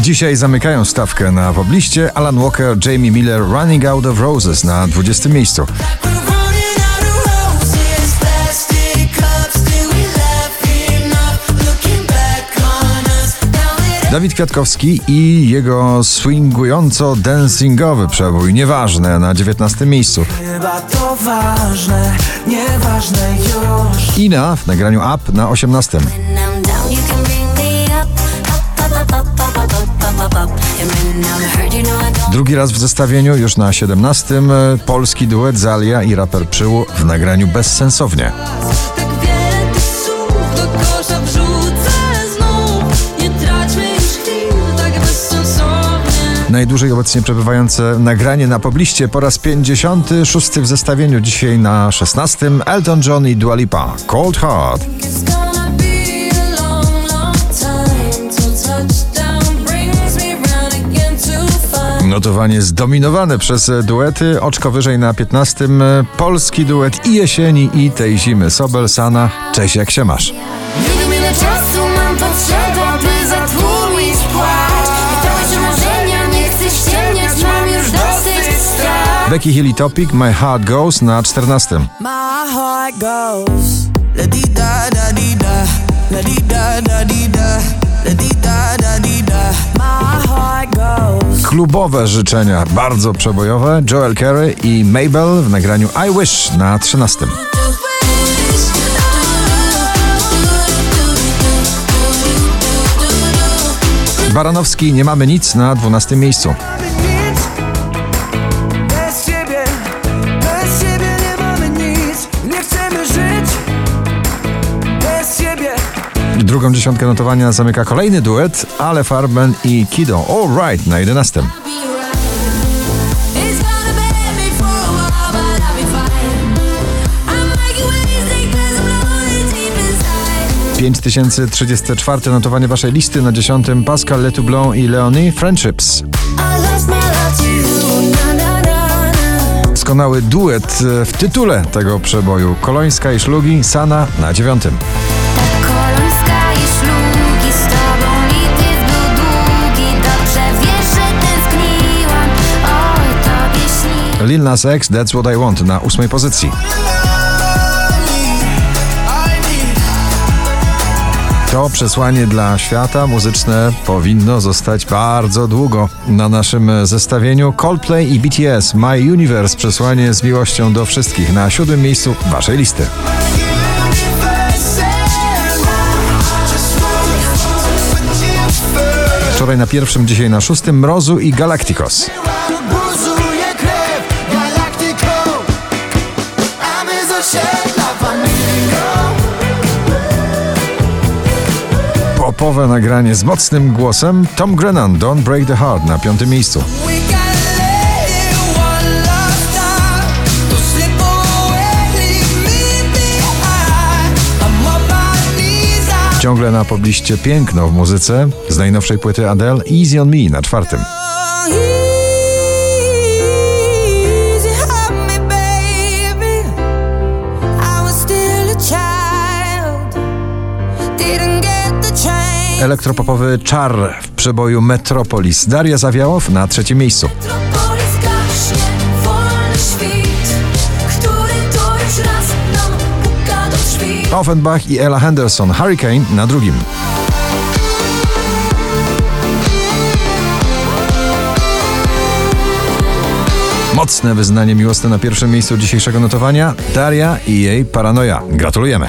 Dzisiaj zamykają stawkę na pobliście Alan Walker, Jamie Miller, Running Out of Roses na 20 miejscu. Dawid Kwiatkowski i jego swingująco dancingowy przebój. Nieważne na 19 miejscu. Chyba to ważne, Ina w nagraniu Up na 18. Drugi raz w zestawieniu, już na 17. e, Polski duet Zalia i raper Przyłu w nagraniu Bezsensownie. Najdłużej obecnie przebywające nagranie na pobliście po raz 56 w zestawieniu, dzisiaj na 16. Elton John i Dua Lipa. Cold Heart. Notowanie zdominowane przez duety, oczko wyżej na 15. Polski duet i jesieni i tej zimy. Sobel, Sana, cześć jak się masz? Nie czasu mam potrzeba, by zatłumić płacz Becky Hill Topic, My Heart Goes na 14. My heart goes la di da da di da la di da da di da la di da da di da My heart goes Klubowe życzenia, bardzo przebojowe. Joel Carey i Mabel w nagraniu I Wish na 13. Baranowski, nie mamy nic na 12 miejscu. Drugą dziesiątkę notowania zamyka kolejny duet, Ale Farben i Kido. All right na 11. It's gonna bend me for a while, but I'll be fine. I'm making waves because I'm lonely deep inside. 5034 notowanie waszej listy na 10. Pascal Letoublon i Leonie Friendships. Doskonały duet e, w tytule tego przeboju. Kolońska i Szlugi, Sana na 9. Lil Nas X, That's What I Want na 8 pozycji. To przesłanie dla świata muzyczne powinno zostać bardzo długo na naszym zestawieniu. Coldplay i BTS My Universe przesłanie z miłością do wszystkich na siódmym miejscu waszej listy. Wczoraj na pierwszym, dzisiaj na szóstym Mrozu i Galacticos. Popowe nagranie z mocnym głosem Tom Grennan, Don't Break the Heart na piątym miejscu. Ciągle na pobliście piękno w muzyce z najnowszej płyty Adele Easy on Me na czwartym. Elektropopowy czar w przeboju Metropolis. Daria Zawiałow na trzecim miejscu. Offenbach i Ella Henderson Hurricane na drugim. Mocne wyznanie miłosne na pierwszym miejscu dzisiejszego notowania. Daria i jej paranoja. Gratulujemy.